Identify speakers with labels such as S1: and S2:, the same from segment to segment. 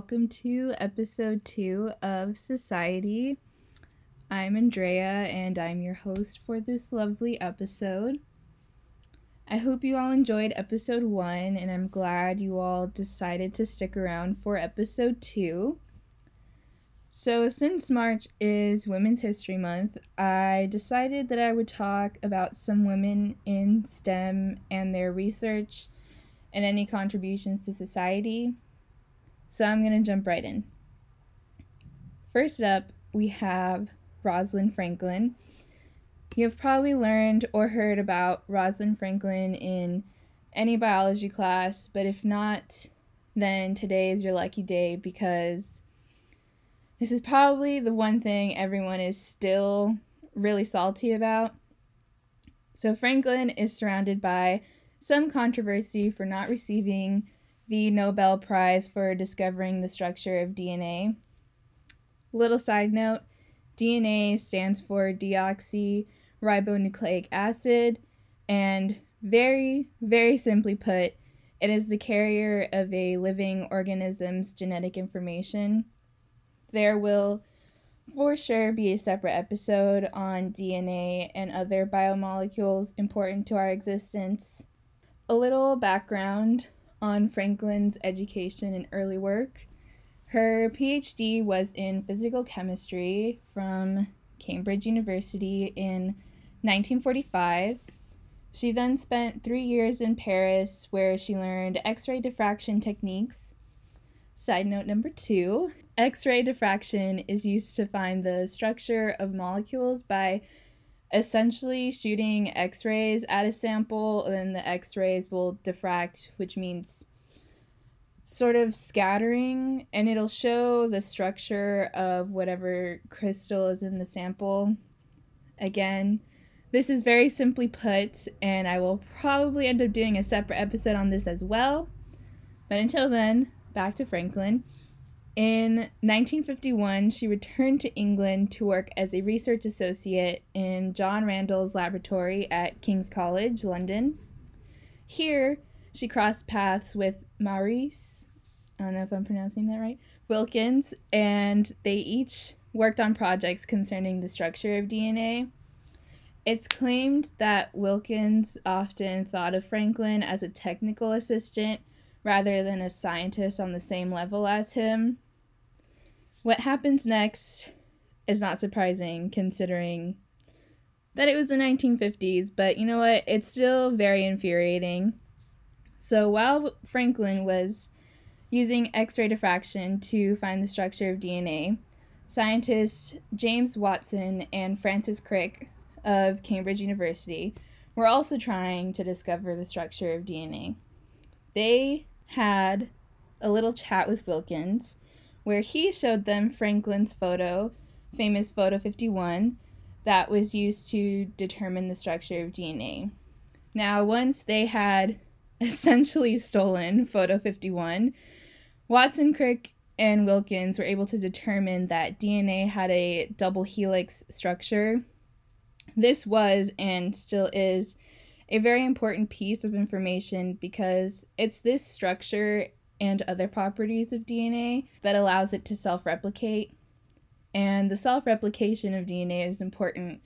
S1: welcome to episode two of Society. I'm Andrea and I'm your host for this lovely episode. I hope you all enjoyed episode one and I'm glad you all decided to stick around for episode two. So, since March is Women's History Month, I decided that I would talk about some women in STEM and their research and any contributions to society. So I'm going to jump right in. First up, we have Rosalind Franklin. You have probably learned or heard about Rosalind Franklin in any biology class, but if not, then today is your lucky day because this is probably the one thing everyone is still really salty about. So, Franklin is surrounded by some controversy for not receiving the Nobel Prize for discovering the structure of DNA. Little side note DNA stands for deoxyribonucleic acid, and very, very simply put, it is the carrier of a living organism's genetic information. There will for sure be a separate episode on DNA and other biomolecules important to our existence a little background on Franklin's education and early work. Her PhD was in physical chemistry from Cambridge University in 1945. She then spent three years in Paris where she learned X ray diffraction techniques. Side note number two X ray diffraction is used to find the structure of molecules by essentially shooting x rays at a sample, and then the x rays will diffract, which means sort of scattering, and it'll show the structure of whatever crystal is in the sample. Again, this is very simply put, and I will probably end up doing a separate episode on this as well. But until then, back to Franklin. In 1951, she returned to England to work as a research associate in John Randall's laboratory at King's College, London. Here, she crossed paths with Maurice, I don't know if I'm pronouncing that right, Wilkins, and they each worked on projects concerning the structure of DNA. It's claimed that Wilkins often thought of Franklin as a technical assistant rather than a scientist on the same level as him. What happens next is not surprising considering that it was the 1950s, but you know what? It's still very infuriating. So while Franklin was using X ray diffraction to find the structure of DNA, scientists James Watson and Francis Crick of Cambridge University were also trying to discover the structure of DNA. They had a little chat with Wilkins where he showed them Franklin's photo, famous photo 51, that was used to determine the structure of DNA. Now, once they had essentially stolen photo 51, Watson, Crick, and Wilkins were able to determine that DNA had a double helix structure. This was and still is a very important piece of information because it's this structure and other properties of DNA that allows it to self replicate. And the self replication of DNA is important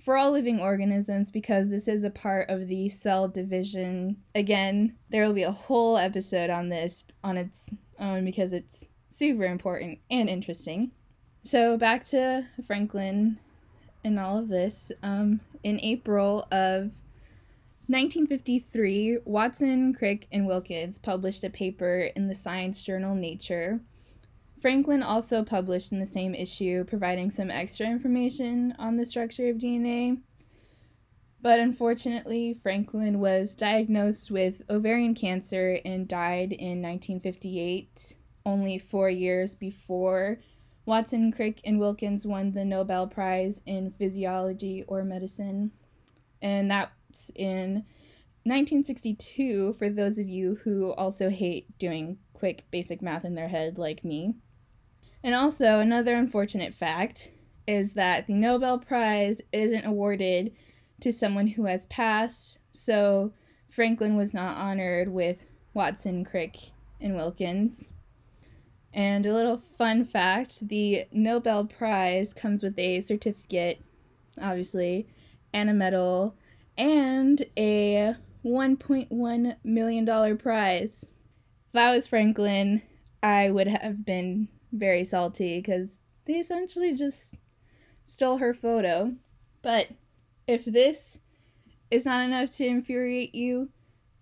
S1: for all living organisms because this is a part of the cell division. Again, there will be a whole episode on this on its own because it's super important and interesting. So, back to Franklin and all of this. Um, in April of 1953, Watson, Crick, and Wilkins published a paper in the science journal Nature. Franklin also published in the same issue, providing some extra information on the structure of DNA. But unfortunately, Franklin was diagnosed with ovarian cancer and died in 1958, only four years before Watson, Crick, and Wilkins won the Nobel Prize in Physiology or Medicine. And that in 1962 for those of you who also hate doing quick basic math in their head like me. And also, another unfortunate fact is that the Nobel Prize isn't awarded to someone who has passed, so Franklin was not honored with Watson, Crick, and Wilkins. And a little fun fact the Nobel Prize comes with a certificate, obviously, and a medal, and a $1.1 million prize. If I was Franklin, I would have been very salty because they essentially just stole her photo. But if this is not enough to infuriate you,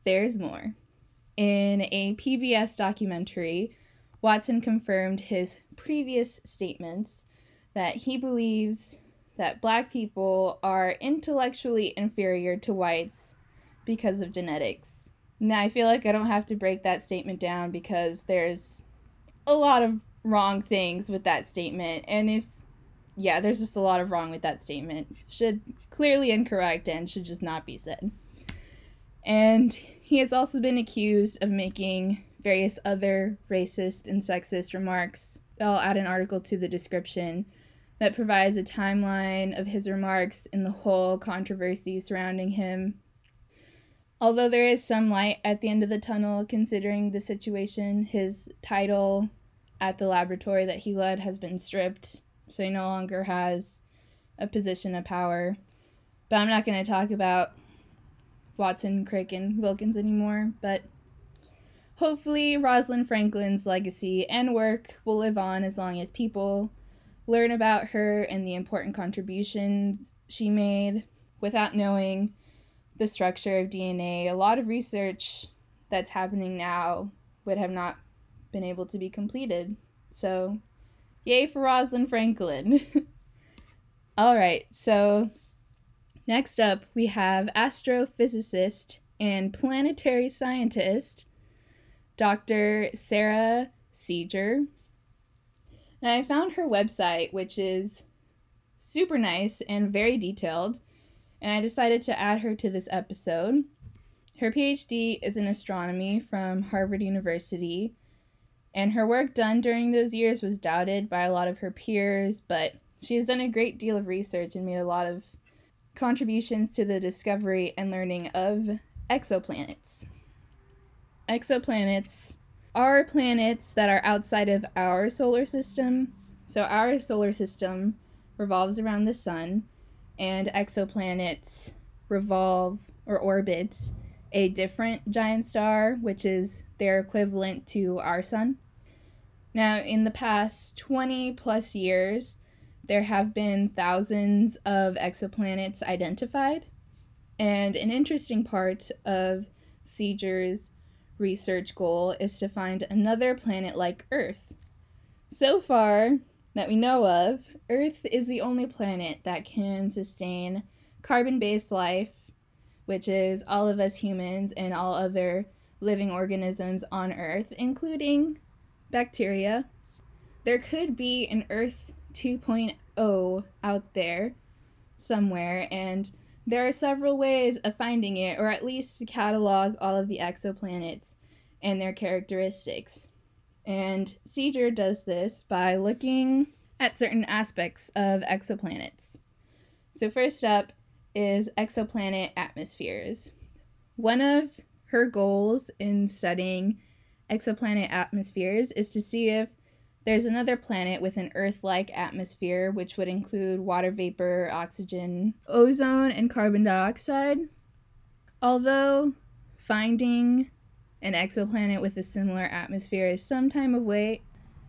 S1: there's more. In a PBS documentary, Watson confirmed his previous statements that he believes that black people are intellectually inferior to whites because of genetics. Now, I feel like I don't have to break that statement down because there's a lot of wrong things with that statement. And if, yeah, there's just a lot of wrong with that statement. Should clearly incorrect and should just not be said. And he has also been accused of making various other racist and sexist remarks. I'll add an article to the description that provides a timeline of his remarks and the whole controversy surrounding him. Although there is some light at the end of the tunnel, considering the situation, his title at the laboratory that he led has been stripped, so he no longer has a position of power. But I'm not going to talk about Watson, Crick, and Wilkins anymore, but hopefully Rosalind Franklin's legacy and work will live on as long as people learn about her and the important contributions she made without knowing the structure of DNA. A lot of research that's happening now would have not been able to be completed. So, yay for Rosalind Franklin. All right, so next up we have astrophysicist and planetary scientist Dr. Sara Seager. Now, I found her website, which is super nice and very detailed, and I decided to add her to this episode. Her PhD is in astronomy from Harvard University, and her work done during those years was doubted by a lot of her peers, but she has done a great deal of research and made a lot of contributions to the discovery and learning of exoplanets. Exoplanets are planets that are outside of our solar system. So, our solar system revolves around the sun, and exoplanets revolve or orbit a different giant star, which is their equivalent to our sun. Now, in the past 20 plus years, there have been thousands of exoplanets identified. And an interesting part of Seager's research goal is to find another planet like Earth. So far, that we know of, Earth is the only planet that can sustain carbon based life, which is all of us humans and all other living organisms on Earth, including bacteria. There could be an Earth 2.0 out there somewhere, and there are several ways of finding it, or at least to catalog all of the exoplanets and their characteristics. And Seager does this by looking at certain aspects of exoplanets. So, first up is exoplanet atmospheres. One of her goals in studying exoplanet atmospheres is to see if there's another planet with an Earth like atmosphere, which would include water vapor, oxygen, ozone, and carbon dioxide. Although finding an exoplanet with a similar atmosphere is some time away,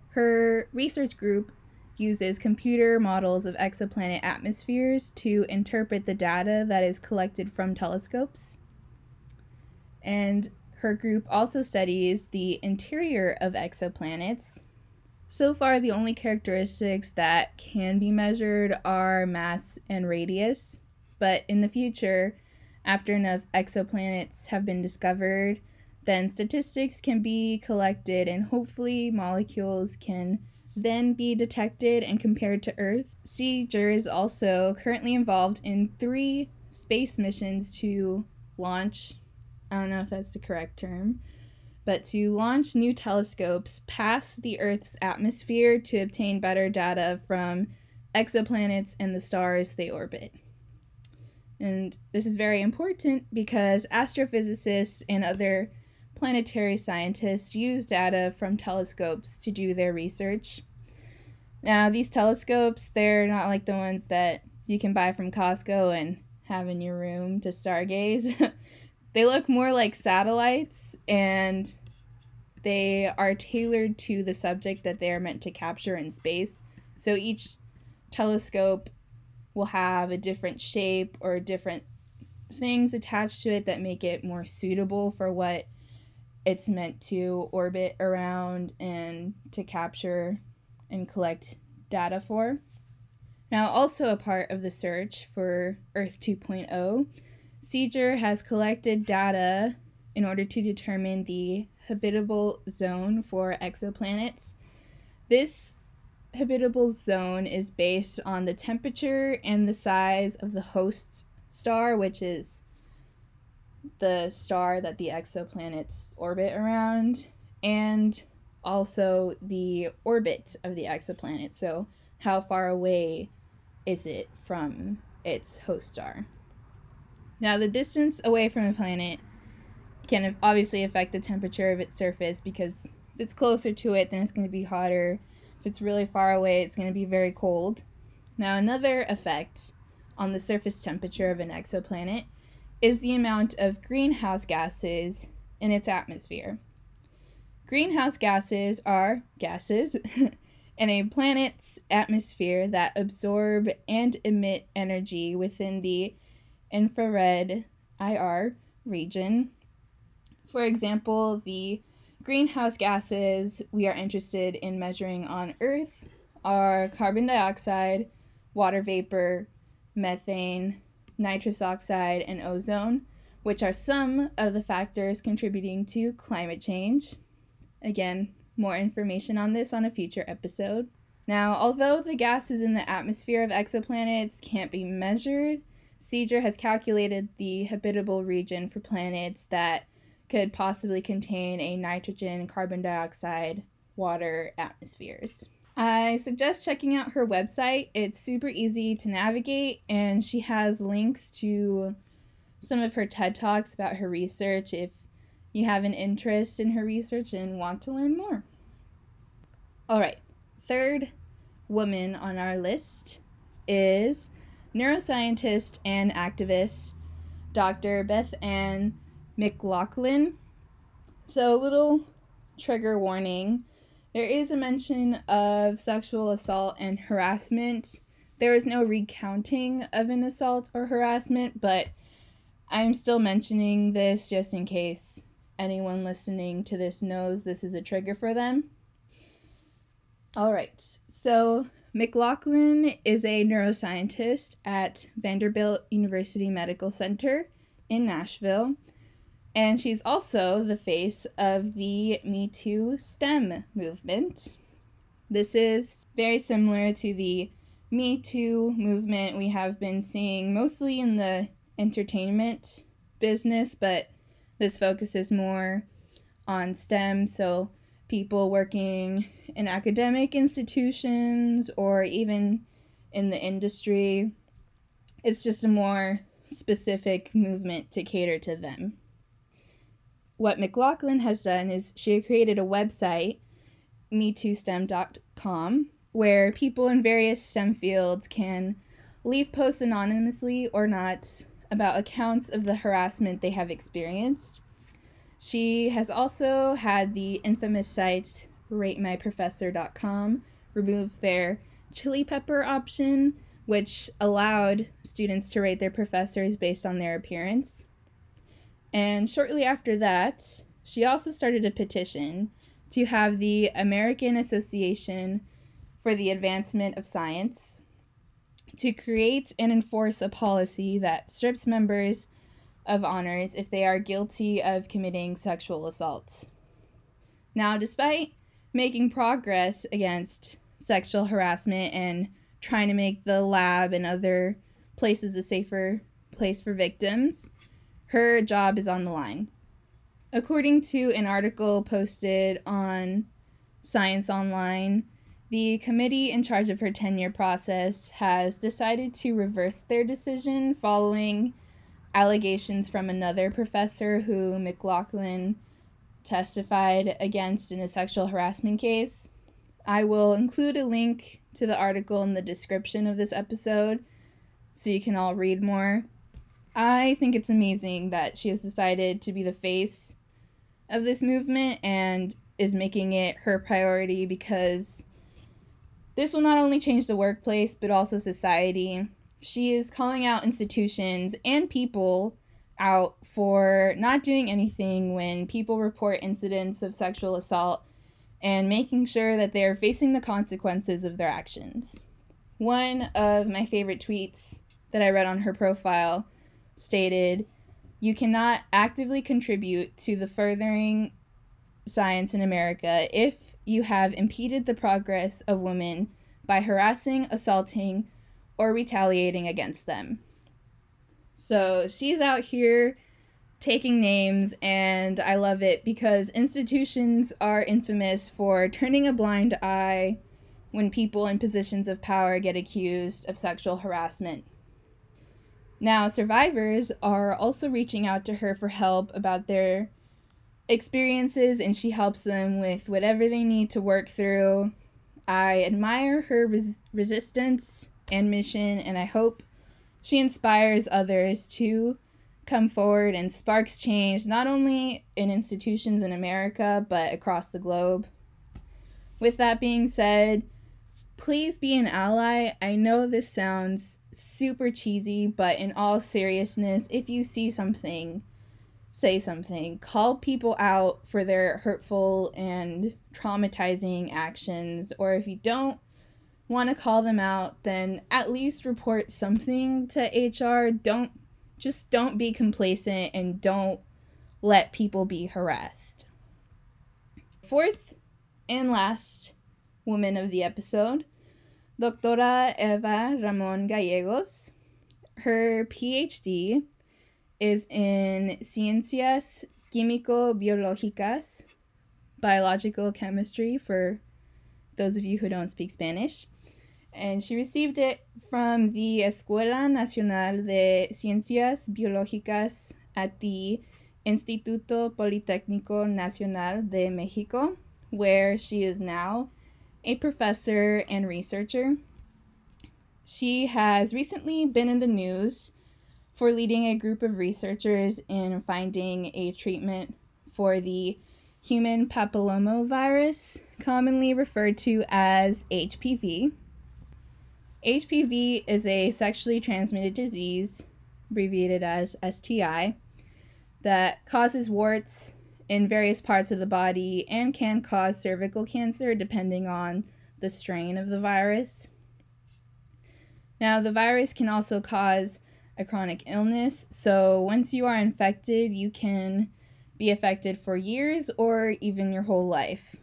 S1: her research group uses computer models of exoplanet atmospheres to interpret the data that is collected from telescopes. And her group also studies the interior of exoplanets. So far, the only characteristics that can be measured are mass and radius, but in the future, after enough exoplanets have been discovered, then statistics can be collected and hopefully molecules can then be detected and compared to Earth. Seager is also currently involved in three space missions to launch. I don't know if that's the correct term but to launch new telescopes past the Earth's atmosphere to obtain better data from exoplanets and the stars they orbit. And this is very important because astrophysicists and other planetary scientists use data from telescopes to do their research. Now, these telescopes, they're not like the ones that you can buy from Costco and have in your room to stargaze. they look more like satellites and they are tailored to the subject that they are meant to capture in space. So each telescope will have a different shape or different things attached to it that make it more suitable for what it's meant to orbit around and to capture and collect data for. Now, also a part of the search for Earth 2.0, Seager has collected data in order to determine the habitable zone for exoplanets. This habitable zone is based on the temperature and the size of the host star, which is the star that the exoplanets orbit around, and also the orbit of the exoplanet. So, how far away is it from its host star? Now, the distance away from a planet can obviously affect the temperature of its surface because if it's closer to it, then it's going to be hotter. If it's really far away, it's going to be very cold. Now, another effect on the surface temperature of an exoplanet is the amount of greenhouse gases in its atmosphere. Greenhouse gases are gases in a planet's atmosphere that absorb and emit energy within the infrared IR region for example, the greenhouse gases we are interested in measuring on Earth are carbon dioxide, water vapor, methane, nitrous oxide, and ozone, which are some of the factors contributing to climate change. Again, more information on this on a future episode. Now, although the gases in the atmosphere of exoplanets can't be measured, Seager has calculated the habitable region for planets that could possibly contain a nitrogen, carbon dioxide, water atmospheres. I suggest checking out her website. It's super easy to navigate, and she has links to some of her TED Talks about her research if you have an interest in her research and want to learn more. All right, third woman on our list is neuroscientist and activist Dr. BethAnn McLaughlin. So, a little trigger warning there is a mention of sexual assault and harassment. There is no recounting of an assault or harassment, but I'm still mentioning this just in case anyone listening to this knows this is a trigger for them. All right, so McLaughlin is a neuroscientist at Vanderbilt University Medical Center in Nashville and she's also the face of the Me Too STEM movement. This is very similar to the Me Too movement we have been seeing mostly in the entertainment business, but this focuses more on STEM, so people working in academic institutions or even in the industry. It's just a more specific movement to cater to them what McLaughlin has done is she created a website, metoostem.com, where people in various STEM fields can leave posts anonymously or not about accounts of the harassment they have experienced. She has also had the infamous site ratemyprofessor.com remove their chili pepper option, which allowed students to rate their professors based on their appearance. And shortly after that, she also started a petition to have the American Association for the Advancement of Science to create and enforce a policy that strips members of honors if they are guilty of committing sexual assaults. Now, despite making progress against sexual harassment and trying to make the lab and other places a safer place for victims, her job is on the line. According to an article posted on Science Online, the committee in charge of her tenure process has decided to reverse their decision following allegations from another professor who McLaughlin testified against in a sexual harassment case. I will include a link to the article in the description of this episode so you can all read more. I think it's amazing that she has decided to be the face of this movement and is making it her priority because this will not only change the workplace but also society. She is calling out institutions and people out for not doing anything when people report incidents of sexual assault and making sure that they're facing the consequences of their actions. One of my favorite tweets that I read on her profile stated, You cannot actively contribute to the furthering science in America if you have impeded the progress of women by harassing, assaulting, or retaliating against them. So she's out here taking names, and I love it because institutions are infamous for turning a blind eye when people in positions of power get accused of sexual harassment. Now, survivors are also reaching out to her for help about their experiences, and she helps them with whatever they need to work through. I admire her res- resistance and mission, and I hope she inspires others to come forward and sparks change, not only in institutions in America, but across the globe. With that being said, please be an ally. I know this sounds super cheesy, but in all seriousness, if you see something, say something. Call people out for their hurtful and traumatizing actions, or if you don't want to call them out, then at least report something to HR. Don't just don't be complacent and don't let people be harassed. Fourth and last woman of the episode, Doctora Eva Ramon Gallegos. Her PhD is in Ciencias Químico-Biológicas, biological chemistry for those of you who don't speak Spanish and she received it from the Escuela Nacional de Ciencias Biológicas at the Instituto Politécnico Nacional de Mexico, where she is now a professor and researcher. She has recently been in the news for leading a group of researchers in finding a treatment for the human papillomavirus, commonly referred to as HPV. HPV is a sexually transmitted disease, abbreviated as STI, that causes warts in various parts of the body and can cause cervical cancer depending on the strain of the virus. Now, the virus can also cause a chronic illness, so once you are infected, you can be affected for years or even your whole life.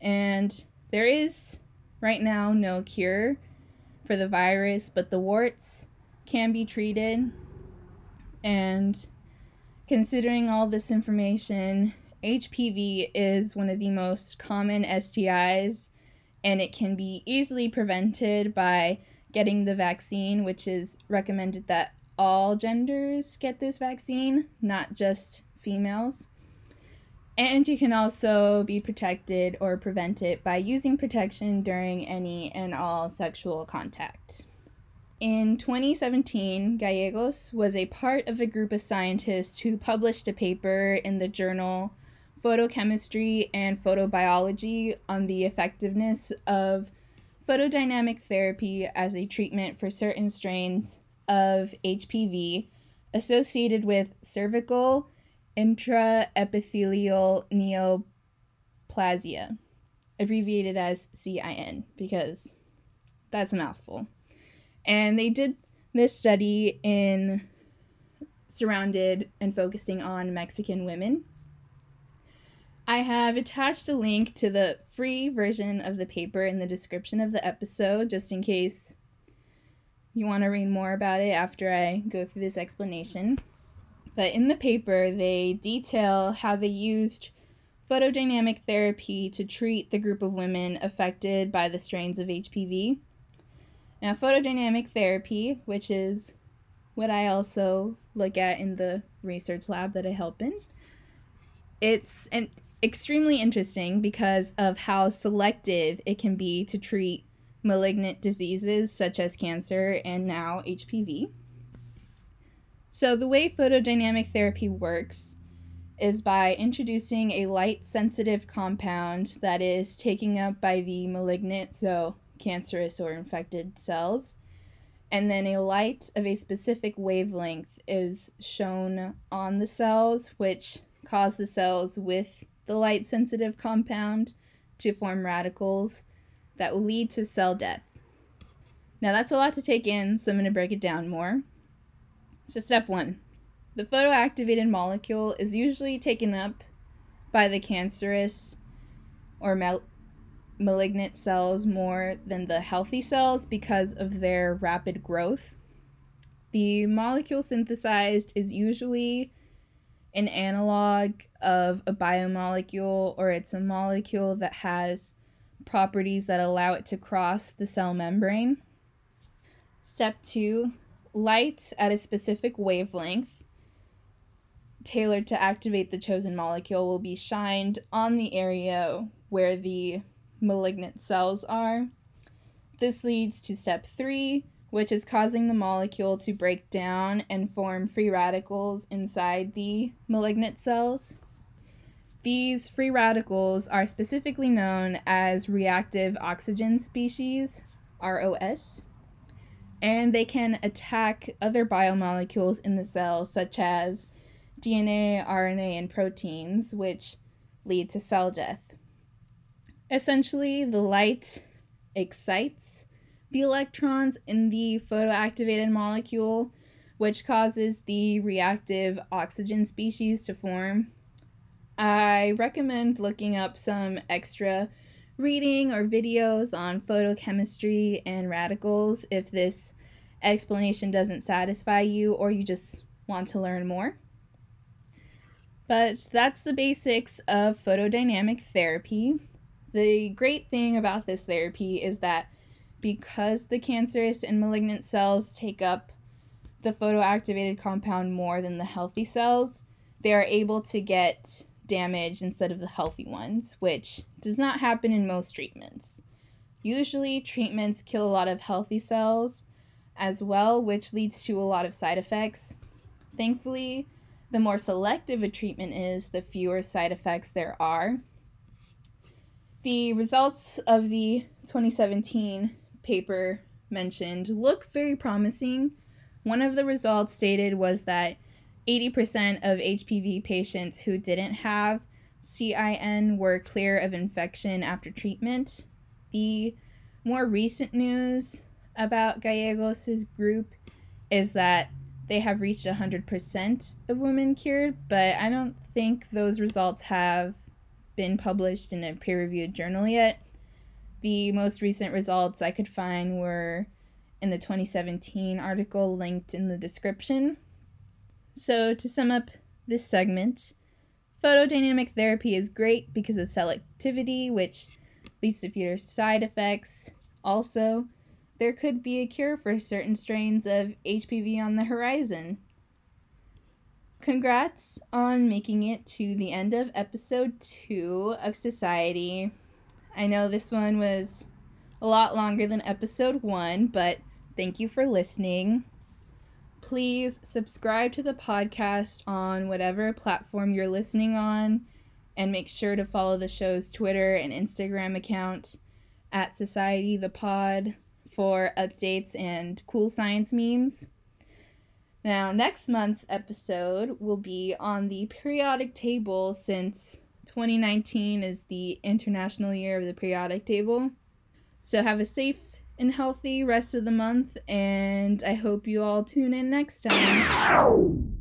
S1: And there is right now no cure for the virus, but the warts can be treated. And considering all this information, HPV is one of the most common STIs, and it can be easily prevented by getting the vaccine, which is recommended that all genders get this vaccine, not just females. And you can also be protected or prevent it by using protection during any and all sexual contact. In 2017, Gallegos was a part of a group of scientists who published a paper in the journal Photochemistry and Photobiology on the effectiveness of photodynamic therapy as a treatment for certain strains of HPV associated with cervical intraepithelial neoplasia, abbreviated as CIN, because that's a mouthful. And they did this study in surrounded and focusing on Mexican women. I have attached a link to the free version of the paper in the description of the episode just in case you want to read more about it after I go through this explanation. But in the paper, they detail how they used photodynamic therapy to treat the group of women affected by the strains of HPV. Now, photodynamic therapy, which is what I also look at in the research lab that I help in, it's an extremely interesting because of how selective it can be to treat malignant diseases such as cancer and now HPV. So, the way photodynamic therapy works is by introducing a light sensitive compound that is taken up by the malignant, so cancerous or infected cells. And then a light of a specific wavelength is shown on the cells, which cause the cells with the light sensitive compound to form radicals that will lead to cell death. Now, that's a lot to take in, so I'm going to break it down more. So, step one the photoactivated molecule is usually taken up by the cancerous or mal- malignant cells more than the healthy cells because of their rapid growth. The molecule synthesized is usually an analog of a biomolecule or it's a molecule that has properties that allow it to cross the cell membrane. Step two light at a specific wavelength tailored to activate the chosen molecule will be shined on the area where the malignant cells are. This leads to step three, which is causing the molecule to break down and form free radicals inside the malignant cells. These free radicals are specifically known as reactive oxygen species, ROS, and they can attack other biomolecules in the cell, such as DNA, RNA, and proteins, which lead to cell death. Essentially, the light excites the electrons in the photoactivated molecule, which causes the reactive oxygen species to form. I recommend looking up some extra reading or videos on photochemistry and radicals if this explanation doesn't satisfy you or you just want to learn more. But that's the basics of photodynamic therapy. The great thing about this therapy is that because the cancerous and malignant cells take up the photoactivated compound more than the healthy cells, they are able to get damaged instead of the healthy ones, which does not happen in most treatments. Usually, treatments kill a lot of healthy cells as well, which leads to a lot of side effects. Thankfully, the more selective a treatment is, the fewer side effects there are. The results of the 2017 paper mentioned look very promising. One of the results stated was that 80% of HPV patients who didn't have CIN were clear of infection after treatment. The more recent news about Gallegos' group is that they have reached 100% of women cured, but I don't think those results have been published in a peer reviewed journal yet. The most recent results I could find were in the 2017 article linked in the description. So, to sum up this segment, photodynamic therapy is great because of selectivity, which leads to fewer side effects. Also, there could be a cure for certain strains of HPV on the horizon. Congrats on making it to the end of episode two of Society. I know this one was a lot longer than episode one, but thank you for listening. Please subscribe to the podcast on whatever platform you're listening on, and make sure to follow the show's Twitter and Instagram account at Society the Pod for updates and cool science memes. Now, next month's episode will be on the periodic table since 2019 is the International Year of the Periodic Table. So, have a safe and healthy rest of the month, and I hope you all tune in next time.